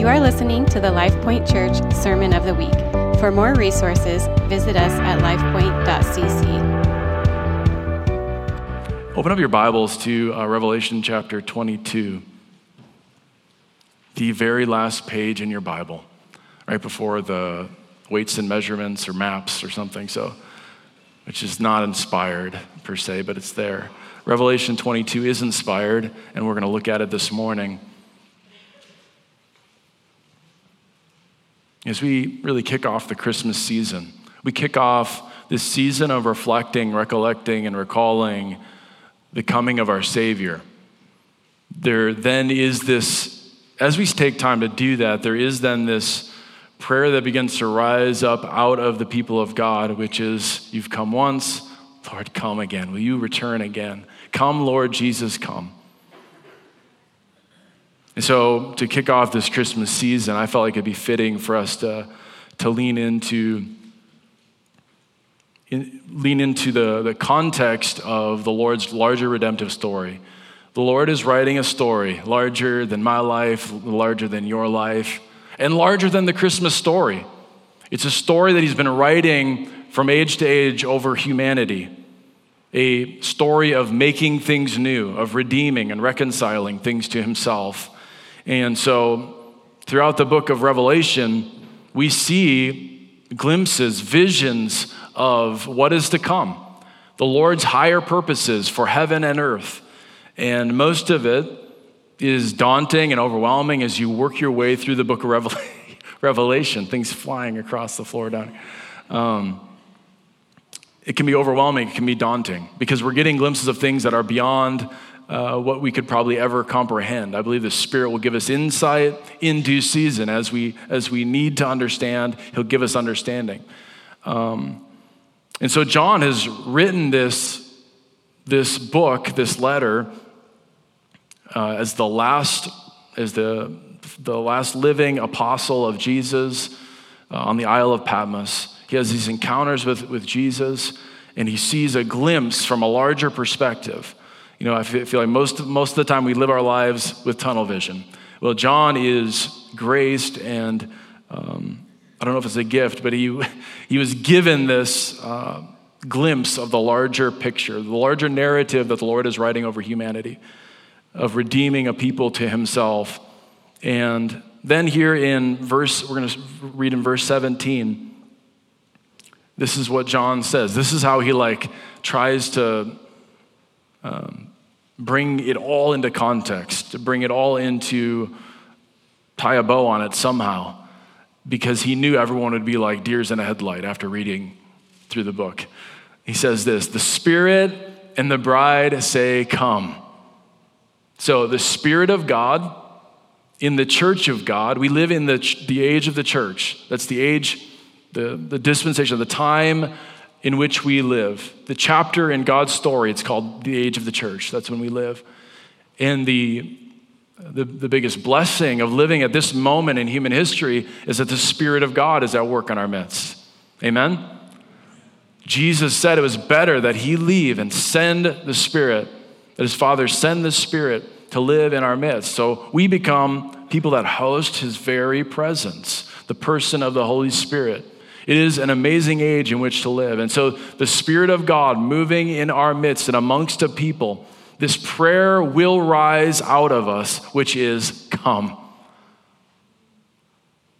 You are listening to the LifePoint Church Sermon of the Week. For more resources, visit us at lifepoint.cc. Open up your Bibles to uh, Revelation chapter 22, the very last page in your Bible, right before the weights and measurements or maps or something, so which is not inspired per se, but it's there. Revelation 22 is inspired, and we're going to look at it this morning. As we really kick off the Christmas season, we kick off this season of reflecting, recollecting, and recalling the coming of our Savior. There then is this, as we take time to do that, there is then this prayer that begins to rise up out of the people of God, which is, You've come once, Lord, come again. Will you return again? Come, Lord Jesus, come. And so, to kick off this Christmas season, I felt like it'd be fitting for us to, to lean into. In, lean into the, the context of the Lord's larger redemptive story. The Lord is writing a story larger than my life, larger than your life, and larger than the Christmas story. It's a story that He's been writing from age to age over humanity a story of making things new, of redeeming and reconciling things to himself. And so, throughout the book of Revelation, we see glimpses, visions of what is to come, the Lord's higher purposes for heaven and earth. And most of it is daunting and overwhelming as you work your way through the book of Revelation, things flying across the floor down. Um, it can be overwhelming, it can be daunting because we're getting glimpses of things that are beyond uh, what we could probably ever comprehend. I believe the Spirit will give us insight in due season as we, as we need to understand, He'll give us understanding. Um, and so John has written this, this book, this letter, uh, as the last, as the, the last living apostle of Jesus uh, on the Isle of Patmos. He has these encounters with, with Jesus, and he sees a glimpse from a larger perspective. You know, I feel like most, most of the time we live our lives with tunnel vision. Well, John is graced and um, I don't know if it's a gift, but he, he was given this uh, glimpse of the larger picture, the larger narrative that the Lord is writing over humanity, of redeeming a people to himself. And then here in verse, we're going to read in verse 17 this is what John says. This is how he like tries to um, bring it all into context, to bring it all into tie a bow on it somehow, because he knew everyone would be like deers in a headlight after reading through the book. He says this: the Spirit and the bride say, "Come." So the Spirit of God in the church of God, we live in the, the age of the church. That's the age the, the dispensation, the time in which we live. The chapter in God's story, it's called the age of the church. That's when we live. And the, the, the biggest blessing of living at this moment in human history is that the Spirit of God is at work in our midst. Amen? Jesus said it was better that He leave and send the Spirit, that His Father send the Spirit to live in our midst. So we become people that host His very presence, the person of the Holy Spirit. It is an amazing age in which to live. And so the Spirit of God moving in our midst and amongst a people, this prayer will rise out of us, which is come.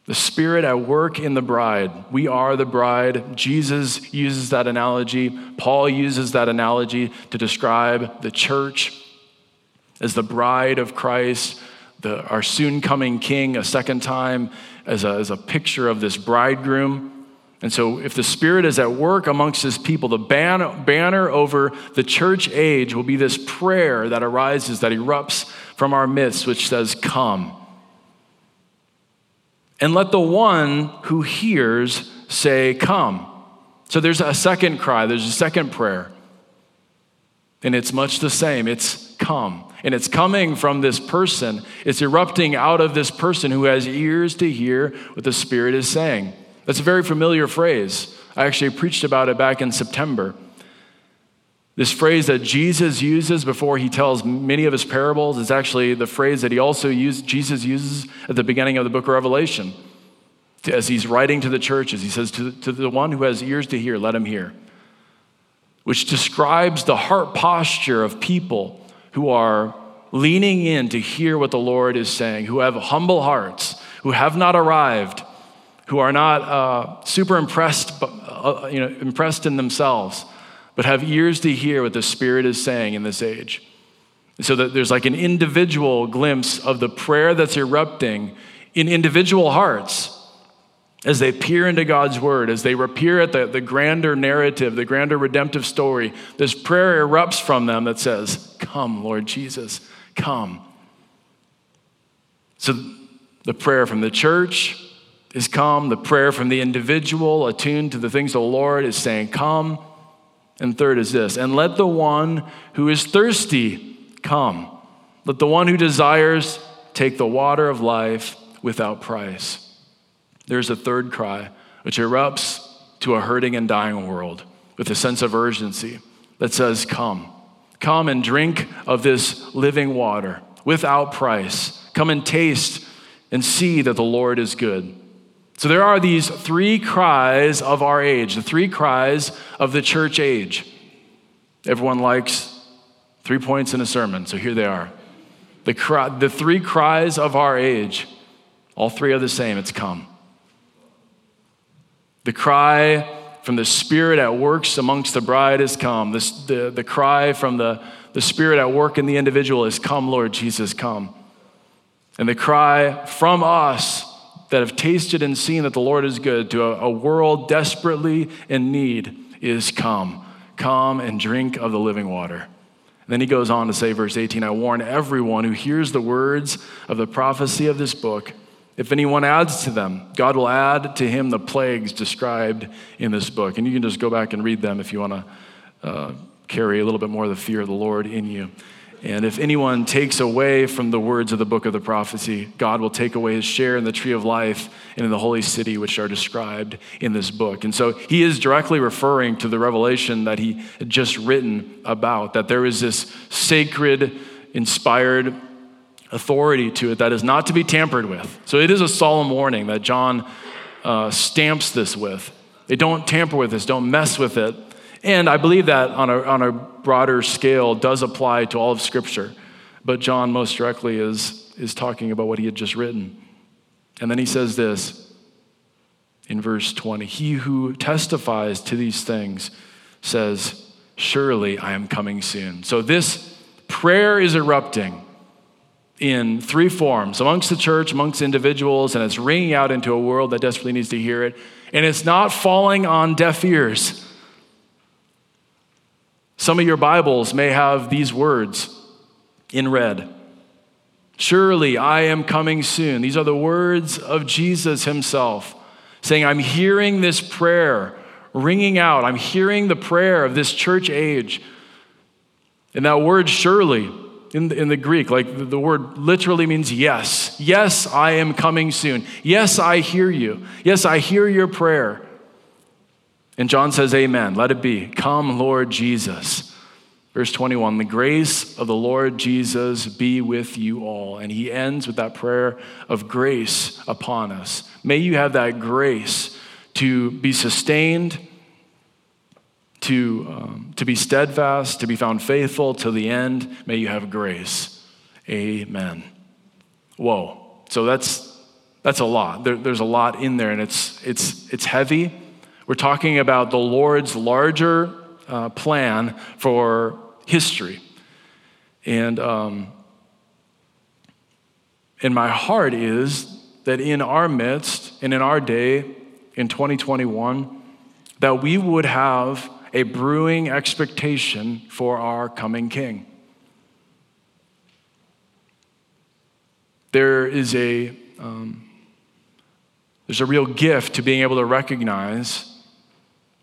The Spirit at work in the bride. We are the bride. Jesus uses that analogy. Paul uses that analogy to describe the church as the bride of Christ, the, our soon coming King, a second time, as a, as a picture of this bridegroom. And so, if the Spirit is at work amongst His people, the ban- banner over the church age will be this prayer that arises, that erupts from our midst, which says, Come. And let the one who hears say, Come. So, there's a second cry, there's a second prayer. And it's much the same it's come. And it's coming from this person, it's erupting out of this person who has ears to hear what the Spirit is saying. That's a very familiar phrase. I actually preached about it back in September. This phrase that Jesus uses before he tells many of his parables is actually the phrase that he also used, Jesus uses at the beginning of the book of Revelation. As he's writing to the churches, he says, to, to the one who has ears to hear, let him hear. Which describes the heart posture of people who are leaning in to hear what the Lord is saying, who have humble hearts, who have not arrived, who are not uh, super impressed, uh, you know, impressed in themselves, but have ears to hear what the Spirit is saying in this age. So that there's like an individual glimpse of the prayer that's erupting in individual hearts as they peer into God's word, as they peer at the, the grander narrative, the grander redemptive story. This prayer erupts from them that says, Come, Lord Jesus, come. So the prayer from the church is come. The prayer from the individual attuned to the things of the Lord is saying, Come. And third is this and let the one who is thirsty come. Let the one who desires take the water of life without price. There's a third cry, which erupts to a hurting and dying world with a sense of urgency that says, Come. Come and drink of this living water without price. Come and taste and see that the Lord is good. So there are these three cries of our age, the three cries of the church age. Everyone likes three points in a sermon, so here they are. The, cry, the three cries of our age, all three are the same it's come. The cry from the Spirit at works amongst the bride is come. This, the, the cry from the, the Spirit at work in the individual is come, Lord Jesus, come. And the cry from us that have tasted and seen that the Lord is good to a, a world desperately in need is come. Come and drink of the living water. And then he goes on to say, verse 18 I warn everyone who hears the words of the prophecy of this book. If anyone adds to them, God will add to him the plagues described in this book. And you can just go back and read them if you want to uh, carry a little bit more of the fear of the Lord in you. And if anyone takes away from the words of the book of the prophecy, God will take away his share in the tree of life and in the holy city, which are described in this book. And so he is directly referring to the revelation that he had just written about, that there is this sacred, inspired authority to it that is not to be tampered with. So it is a solemn warning that John uh, stamps this with. They don't tamper with this, don't mess with it. And I believe that on a, on a broader scale does apply to all of Scripture. But John most directly is, is talking about what he had just written. And then he says this in verse 20 He who testifies to these things says, Surely I am coming soon. So this prayer is erupting in three forms amongst the church, amongst individuals, and it's ringing out into a world that desperately needs to hear it. And it's not falling on deaf ears. Some of your Bibles may have these words in red. Surely I am coming soon. These are the words of Jesus himself saying, I'm hearing this prayer ringing out. I'm hearing the prayer of this church age. And that word surely in the, in the Greek, like the, the word literally means yes. Yes, I am coming soon. Yes, I hear you. Yes, I hear your prayer. And John says, Amen. Let it be. Come, Lord Jesus. Verse 21 The grace of the Lord Jesus be with you all. And he ends with that prayer of grace upon us. May you have that grace to be sustained, to, um, to be steadfast, to be found faithful till the end. May you have grace. Amen. Whoa. So that's, that's a lot. There, there's a lot in there, and it's, it's, it's heavy we're talking about the Lord's larger uh, plan for history. And, um, and my heart is that in our midst and in our day, in 2021, that we would have a brewing expectation for our coming King. There is a, um, there's a real gift to being able to recognize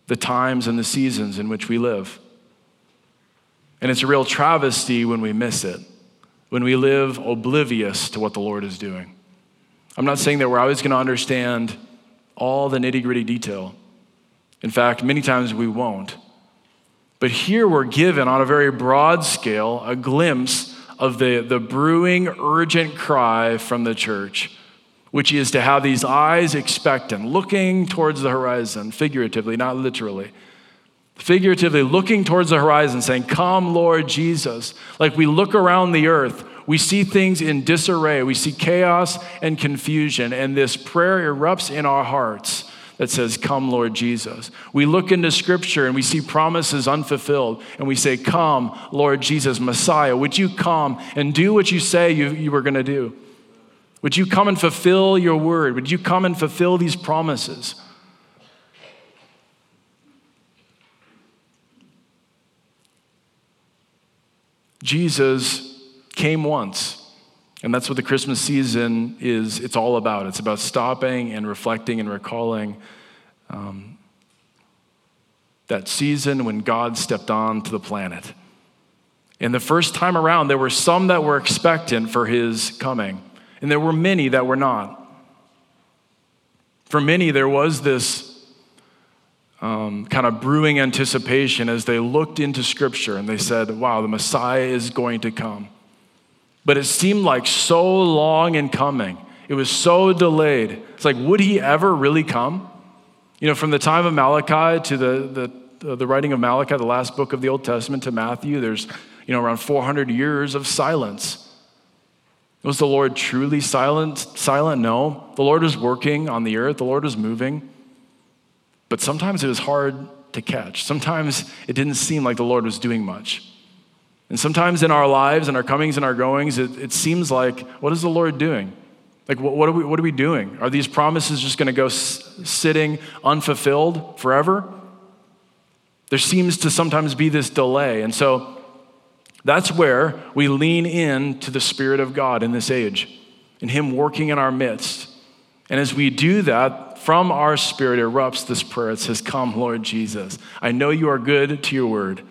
the times and the seasons in which we live. And it's a real travesty when we miss it, when we live oblivious to what the Lord is doing. I'm not saying that we're always going to understand all the nitty gritty detail. In fact, many times we won't. But here we're given on a very broad scale a glimpse of the, the brewing, urgent cry from the church, which is to have these eyes expectant, looking towards the horizon, figuratively, not literally. Figuratively, looking towards the horizon, saying, Come, Lord Jesus. Like we look around the earth, we see things in disarray, we see chaos and confusion, and this prayer erupts in our hearts that says, Come, Lord Jesus. We look into Scripture and we see promises unfulfilled, and we say, Come, Lord Jesus, Messiah, would you come and do what you say you, you were going to do? Would you come and fulfill your word? Would you come and fulfill these promises? Jesus came once. And that's what the Christmas season is, it's all about. It's about stopping and reflecting and recalling um, that season when God stepped on to the planet. And the first time around, there were some that were expectant for his coming, and there were many that were not. For many, there was this um, kind of brewing anticipation as they looked into Scripture and they said, Wow, the Messiah is going to come but it seemed like so long in coming. It was so delayed. It's like, would he ever really come? You know, from the time of Malachi to the, the, the writing of Malachi, the last book of the Old Testament, to Matthew, there's, you know, around 400 years of silence. Was the Lord truly silent? Silent? No. The Lord was working on the earth, the Lord was moving. But sometimes it was hard to catch. Sometimes it didn't seem like the Lord was doing much. And sometimes in our lives and our comings and our goings, it, it seems like, what is the Lord doing? Like, what, what, are, we, what are we doing? Are these promises just going to go s- sitting unfulfilled forever? There seems to sometimes be this delay. And so that's where we lean in to the Spirit of God in this age, in Him working in our midst. And as we do that, from our spirit erupts this prayer. It says, Come, Lord Jesus. I know you are good to your word.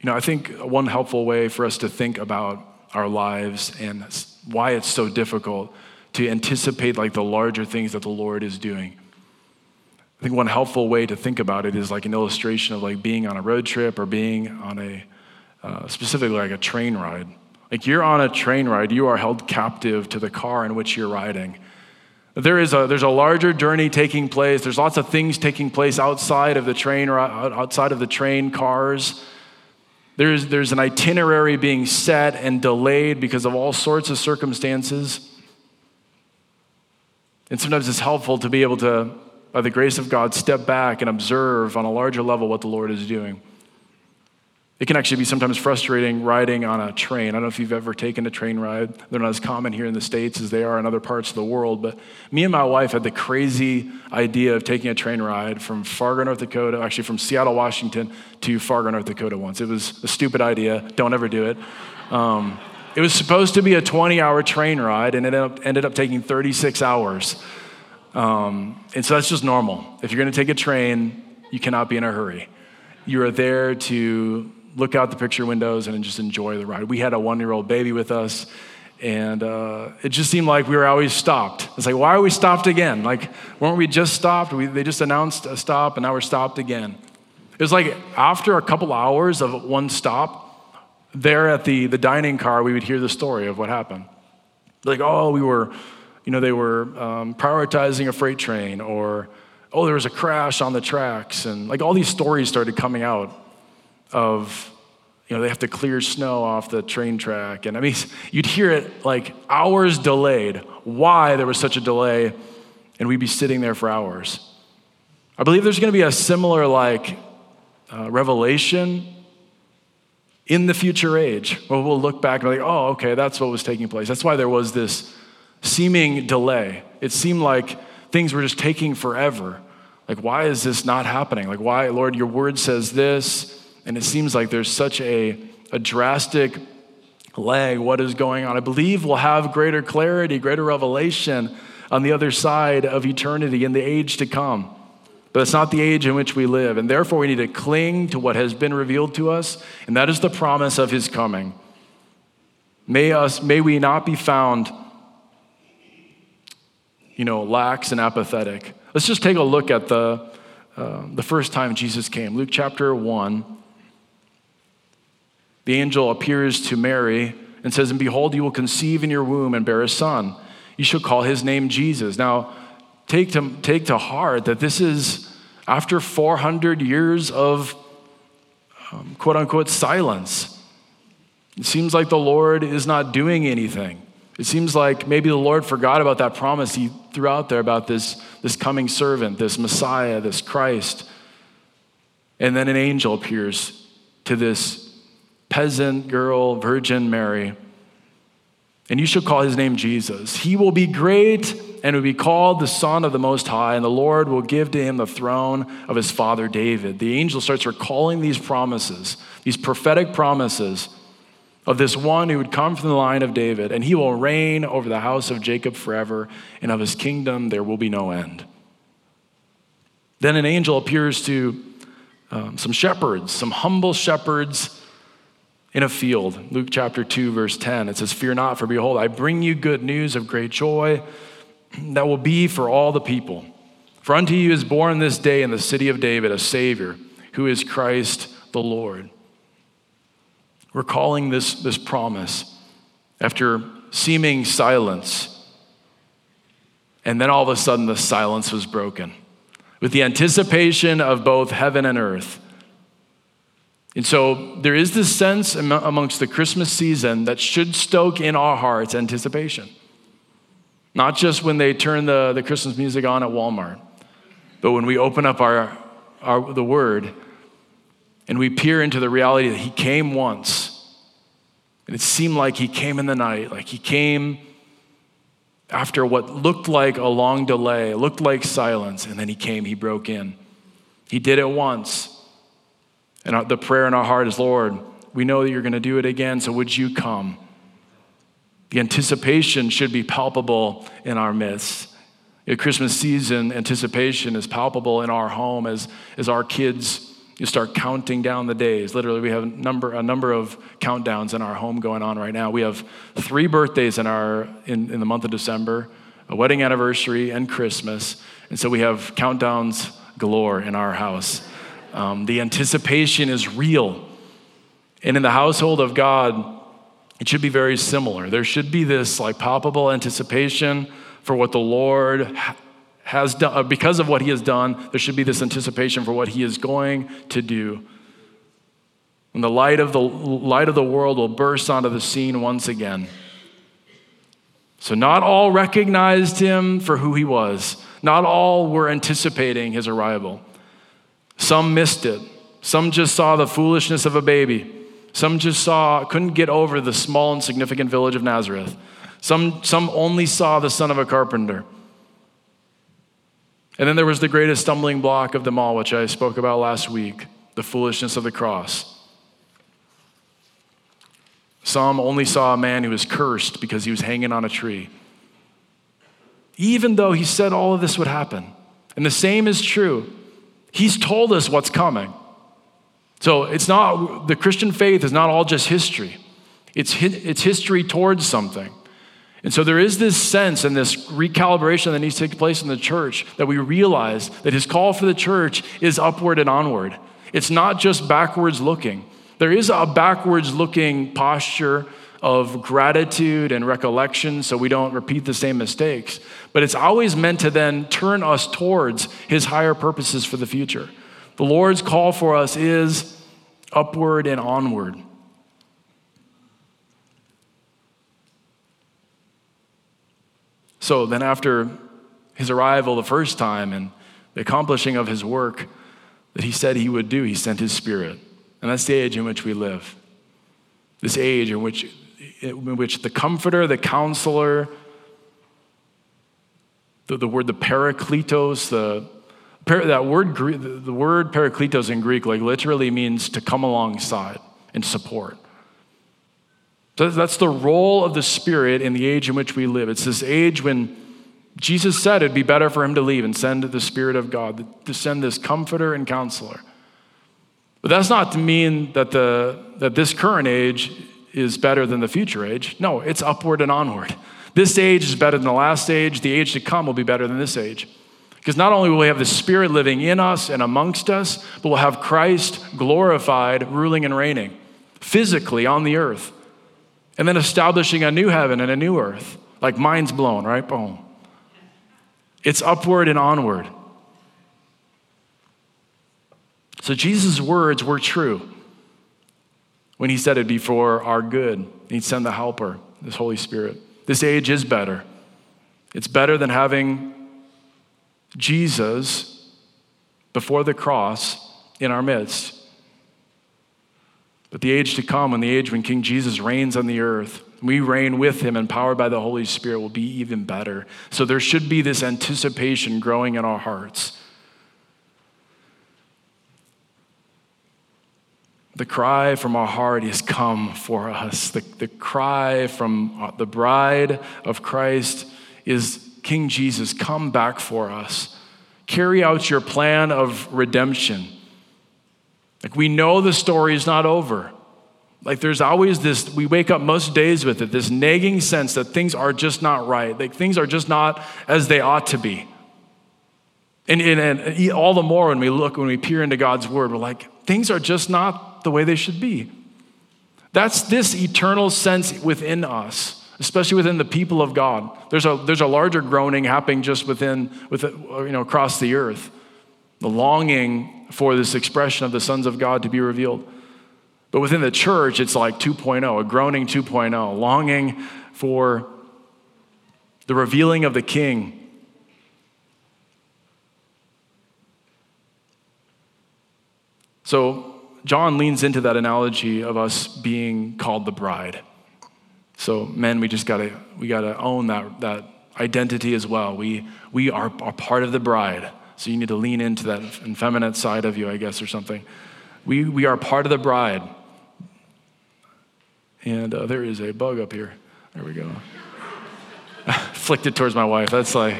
You know, I think one helpful way for us to think about our lives and why it's so difficult to anticipate like the larger things that the Lord is doing. I think one helpful way to think about it is like an illustration of like being on a road trip or being on a uh, specifically like a train ride. Like you're on a train ride, you are held captive to the car in which you're riding. There is a, there's a larger journey taking place. There's lots of things taking place outside of the train or outside of the train cars. There's, there's an itinerary being set and delayed because of all sorts of circumstances. And sometimes it's helpful to be able to, by the grace of God, step back and observe on a larger level what the Lord is doing. It can actually be sometimes frustrating riding on a train. I don't know if you've ever taken a train ride. They're not as common here in the States as they are in other parts of the world. But me and my wife had the crazy idea of taking a train ride from Fargo, North Dakota, actually from Seattle, Washington to Fargo, North Dakota once. It was a stupid idea. Don't ever do it. Um, it was supposed to be a 20 hour train ride, and it ended up, ended up taking 36 hours. Um, and so that's just normal. If you're going to take a train, you cannot be in a hurry. You are there to look out the picture windows and just enjoy the ride. We had a one year old baby with us, and uh, it just seemed like we were always stopped. It's like, why are we stopped again? Like, weren't we just stopped? We, they just announced a stop, and now we're stopped again. It was like after a couple hours of one stop, there at the, the dining car, we would hear the story of what happened. Like, oh, we were, you know, they were um, prioritizing a freight train, or, oh, there was a crash on the tracks. And like all these stories started coming out of you know they have to clear snow off the train track and i mean you'd hear it like hours delayed why there was such a delay and we'd be sitting there for hours i believe there's going to be a similar like uh, revelation in the future age where we'll look back and be like oh okay that's what was taking place that's why there was this seeming delay it seemed like things were just taking forever like why is this not happening like why lord your word says this and it seems like there's such a, a drastic lag. What is going on? I believe we'll have greater clarity, greater revelation on the other side of eternity in the age to come. But it's not the age in which we live. And therefore, we need to cling to what has been revealed to us, and that is the promise of his coming. May, us, may we not be found you know, lax and apathetic. Let's just take a look at the, uh, the first time Jesus came. Luke chapter 1. The angel appears to Mary and says, And behold, you will conceive in your womb and bear a son. You shall call his name Jesus. Now, take to, take to heart that this is after 400 years of um, quote unquote silence. It seems like the Lord is not doing anything. It seems like maybe the Lord forgot about that promise he threw out there about this, this coming servant, this Messiah, this Christ. And then an angel appears to this peasant girl, Virgin Mary. And you shall call his name Jesus. He will be great and will be called the Son of the Most High, and the Lord will give to him the throne of his father David. The angel starts recalling these promises, these prophetic promises of this one who would come from the line of David, and he will reign over the house of Jacob forever, and of his kingdom there will be no end. Then an angel appears to um, some shepherds, some humble shepherds in a field. Luke chapter 2, verse 10, it says, Fear not, for behold, I bring you good news of great joy that will be for all the people. For unto you is born this day in the city of David a Savior, who is Christ the Lord. We're calling this, this promise after seeming silence. And then all of a sudden, the silence was broken with the anticipation of both heaven and earth. And so there is this sense amongst the Christmas season that should stoke in our hearts anticipation. Not just when they turn the, the Christmas music on at Walmart, but when we open up our, our, the Word and we peer into the reality that He came once. And it seemed like He came in the night, like He came after what looked like a long delay, looked like silence, and then He came, He broke in. He did it once. And the prayer in our heart is Lord, we know that you're going to do it again, so would you come? The anticipation should be palpable in our midst. At Christmas season, anticipation is palpable in our home as, as our kids you start counting down the days. Literally, we have a number, a number of countdowns in our home going on right now. We have three birthdays in, our, in, in the month of December, a wedding anniversary, and Christmas. And so we have countdowns galore in our house. Um, the anticipation is real. And in the household of God, it should be very similar. There should be this like palpable anticipation for what the Lord has done, uh, because of what he has done, there should be this anticipation for what he is going to do. And the light of the light of the world will burst onto the scene once again. So not all recognized him for who he was. Not all were anticipating his arrival. Some missed it. Some just saw the foolishness of a baby. Some just saw, couldn't get over the small, and insignificant village of Nazareth. Some, some only saw the son of a carpenter. And then there was the greatest stumbling block of them all, which I spoke about last week the foolishness of the cross. Some only saw a man who was cursed because he was hanging on a tree. Even though he said all of this would happen. And the same is true. He's told us what's coming. So it's not, the Christian faith is not all just history, it's, it's history towards something. And so there is this sense and this recalibration that needs to take place in the church that we realize that his call for the church is upward and onward. It's not just backwards looking. There is a backwards looking posture of gratitude and recollection so we don't repeat the same mistakes. But it's always meant to then turn us towards his higher purposes for the future. The Lord's call for us is upward and onward. So then, after his arrival the first time and the accomplishing of his work that he said he would do, he sent his spirit. And that's the age in which we live. This age in which, in which the comforter, the counselor, the, the word the parakletos, the, that word, the word parakletos in Greek, like literally means to come alongside and support. So that's the role of the Spirit in the age in which we live. It's this age when Jesus said it'd be better for him to leave and send the Spirit of God, to send this comforter and counselor. But that's not to mean that, the, that this current age is better than the future age. No, it's upward and onward. This age is better than the last age. The age to come will be better than this age. Because not only will we have the Spirit living in us and amongst us, but we'll have Christ glorified, ruling and reigning physically on the earth. And then establishing a new heaven and a new earth. Like minds blown, right? Boom. It's upward and onward. So Jesus' words were true when he said it before our good. He'd send the helper, this Holy Spirit. This age is better. It's better than having Jesus before the cross in our midst. But the age to come, and the age when King Jesus reigns on the earth, we reign with him, empowered by the Holy Spirit, will be even better. So there should be this anticipation growing in our hearts. The cry from our heart is come for us. The, the cry from the bride of Christ is King Jesus, come back for us. Carry out your plan of redemption. Like we know the story is not over. Like there's always this, we wake up most days with it, this nagging sense that things are just not right. Like things are just not as they ought to be. And, and, and all the more when we look, when we peer into God's word, we're like, things are just not the way they should be. That's this eternal sense within us especially within the people of God. There's a, there's a larger groaning happening just within, with, you know, across the earth. The longing for this expression of the sons of God to be revealed. But within the church, it's like 2.0, a groaning 2.0, longing for the revealing of the king. So, John leans into that analogy of us being called the bride. So, men, we just gotta we gotta own that that identity as well. We we are, are part of the bride. So you need to lean into that effeminate side of you, I guess, or something. We we are part of the bride. And uh, there is a bug up here. There we go. Flicked it towards my wife. That's like,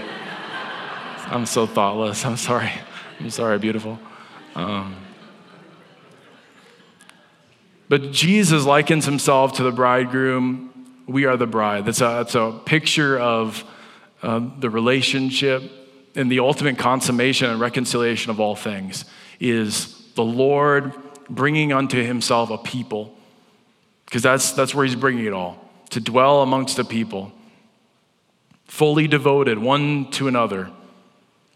I'm so thoughtless. I'm sorry. I'm sorry, beautiful. Um, but Jesus likens himself to the bridegroom we are the bride. That's a, that's a picture of uh, the relationship and the ultimate consummation and reconciliation of all things is the Lord bringing unto himself a people, because that's, that's where he's bringing it all to dwell amongst the people, fully devoted one to another.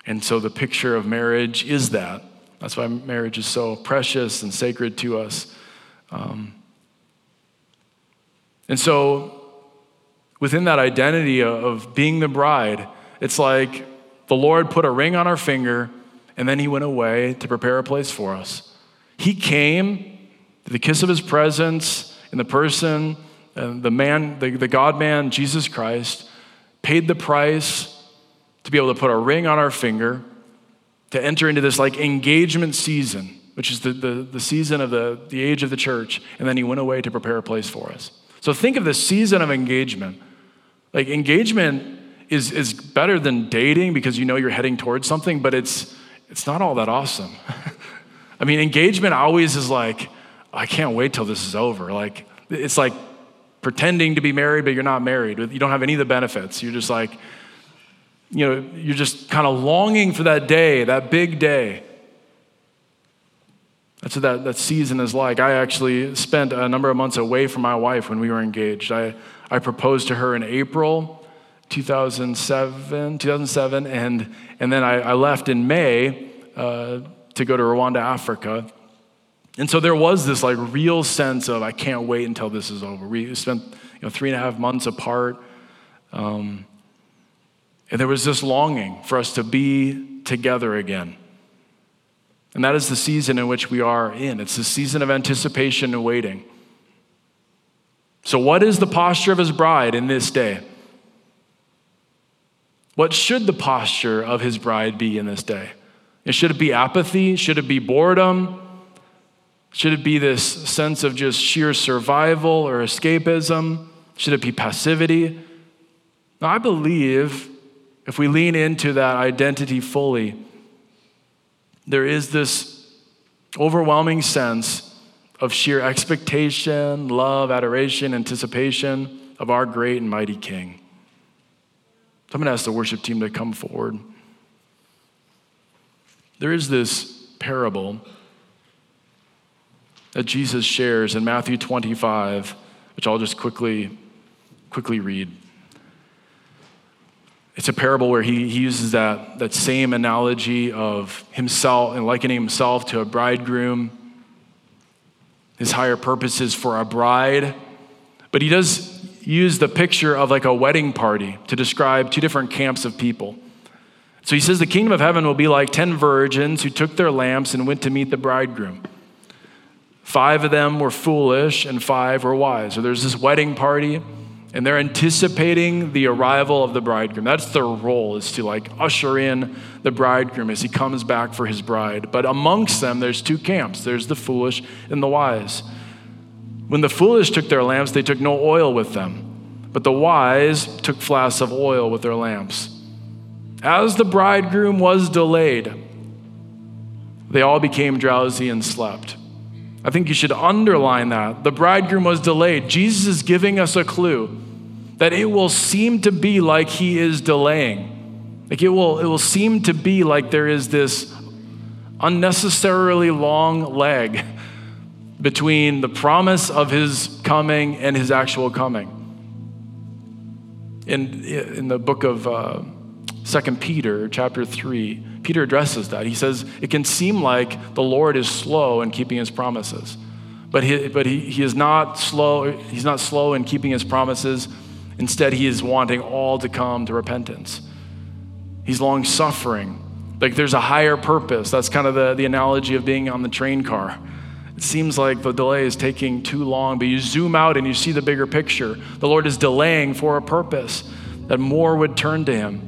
And so the picture of marriage is that. That's why marriage is so precious and sacred to us. Um, and so within that identity of being the bride, it's like the Lord put a ring on our finger and then he went away to prepare a place for us. He came, the kiss of his presence in the person, uh, the man, the, the God man, Jesus Christ, paid the price to be able to put a ring on our finger, to enter into this like engagement season, which is the, the, the season of the, the age of the church, and then he went away to prepare a place for us. So think of the season of engagement like engagement is, is better than dating because you know you're heading towards something, but it's, it's not all that awesome. I mean, engagement always is like, I can't wait till this is over. Like, it's like pretending to be married, but you're not married. You don't have any of the benefits. You're just like, you know, you're just kind of longing for that day, that big day. That's what that, that season is like. I actually spent a number of months away from my wife when we were engaged. I, I proposed to her in April 2007, 2007 and, and then I, I left in May uh, to go to Rwanda, Africa. And so there was this like real sense of I can't wait until this is over. We spent you know three and a half months apart, um, and there was this longing for us to be together again. And that is the season in which we are in. It's the season of anticipation and waiting. So, what is the posture of his bride in this day? What should the posture of his bride be in this day? should it be apathy? Should it be boredom? Should it be this sense of just sheer survival or escapism? Should it be passivity? Now, I believe if we lean into that identity fully, there is this overwhelming sense of sheer expectation, love, adoration, anticipation of our great and mighty King. So I'm going to ask the worship team to come forward. There is this parable that Jesus shares in Matthew 25, which I'll just quickly, quickly read. It's a parable where he, he uses that, that same analogy of himself and likening himself to a bridegroom. His higher purpose is for a bride. But he does use the picture of like a wedding party to describe two different camps of people. So he says the kingdom of heaven will be like 10 virgins who took their lamps and went to meet the bridegroom. Five of them were foolish and five were wise. So there's this wedding party and they're anticipating the arrival of the bridegroom. That's their role is to like usher in the bridegroom as he comes back for his bride. But amongst them there's two camps. There's the foolish and the wise. When the foolish took their lamps, they took no oil with them, but the wise took flasks of oil with their lamps. As the bridegroom was delayed, they all became drowsy and slept. I think you should underline that. The bridegroom was delayed. Jesus is giving us a clue that it will seem to be like he is delaying. Like it will, it will seem to be like there is this unnecessarily long leg between the promise of his coming and his actual coming. In, in the book of uh, 2 Peter, chapter 3, Peter addresses that. He says, It can seem like the Lord is slow in keeping his promises. But, he, but he, he is not slow, he's not slow in keeping his promises. Instead, he is wanting all to come to repentance. He's long suffering. Like there's a higher purpose. That's kind of the, the analogy of being on the train car. It seems like the delay is taking too long, but you zoom out and you see the bigger picture. The Lord is delaying for a purpose that more would turn to Him.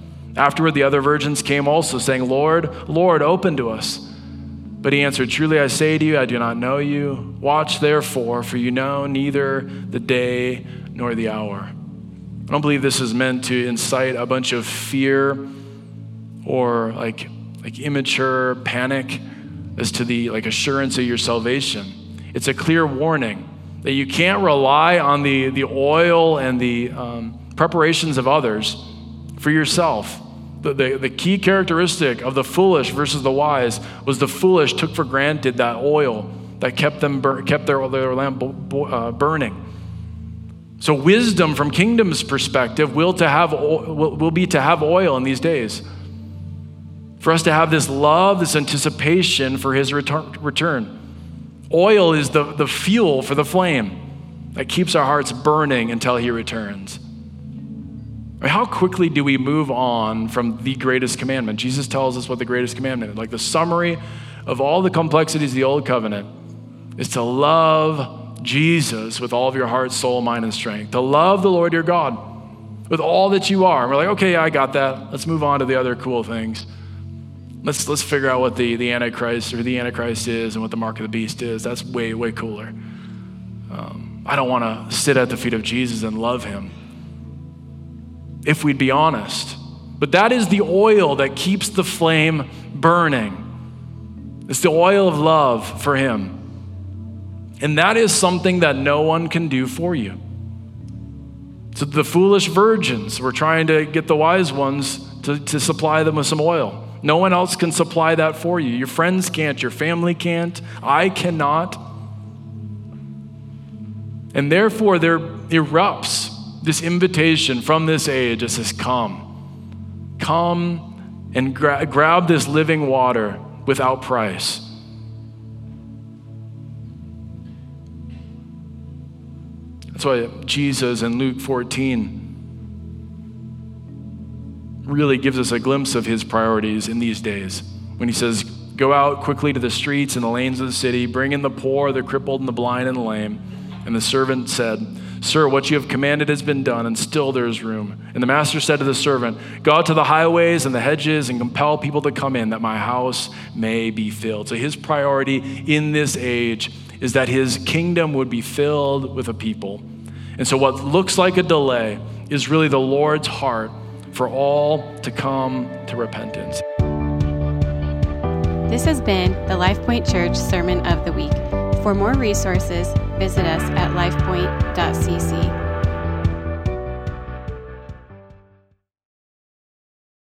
Afterward, the other virgins came also, saying, Lord, Lord, open to us. But he answered, Truly I say to you, I do not know you. Watch therefore, for you know neither the day nor the hour. I don't believe this is meant to incite a bunch of fear or like, like immature panic as to the like assurance of your salvation. It's a clear warning that you can't rely on the, the oil and the um, preparations of others for yourself. The, the, the, key characteristic of the foolish versus the wise was the foolish took for granted that oil that kept them bur- kept their, their lamp uh, burning. So wisdom from kingdom's perspective will, to have, will, will be to have oil in these days. For us to have this love, this anticipation for his return. return. Oil is the, the fuel for the flame that keeps our hearts burning until He returns. How quickly do we move on from the greatest commandment? Jesus tells us what the greatest commandment is. Like the summary of all the complexities of the old covenant is to love Jesus with all of your heart, soul, mind, and strength. To love the Lord your God with all that you are. And we're like, okay, I got that. Let's move on to the other cool things. Let's, let's figure out what the, the Antichrist or the Antichrist is and what the mark of the beast is. That's way, way cooler. Um, I don't want to sit at the feet of Jesus and love him. If we'd be honest. But that is the oil that keeps the flame burning. It's the oil of love for him. And that is something that no one can do for you. So the foolish virgins were trying to get the wise ones to, to supply them with some oil. No one else can supply that for you. Your friends can't, your family can't, I cannot. And therefore, there erupts this invitation from this age. It says, Come, come and gra- grab this living water without price. That's why Jesus in Luke 14 really gives us a glimpse of his priorities in these days when he says, Go out quickly to the streets and the lanes of the city, bring in the poor, the crippled, and the blind and the lame. And the servant said, Sir, what you have commanded has been done, and still there is room. And the master said to the servant, Go out to the highways and the hedges and compel people to come in, that my house may be filled. So his priority in this age is that his kingdom would be filled with a people. And so what looks like a delay is really the Lord's heart for all to come to repentance. This has been the LifePoint Church Sermon of the Week. For more resources, visit us at lifepoint.cc.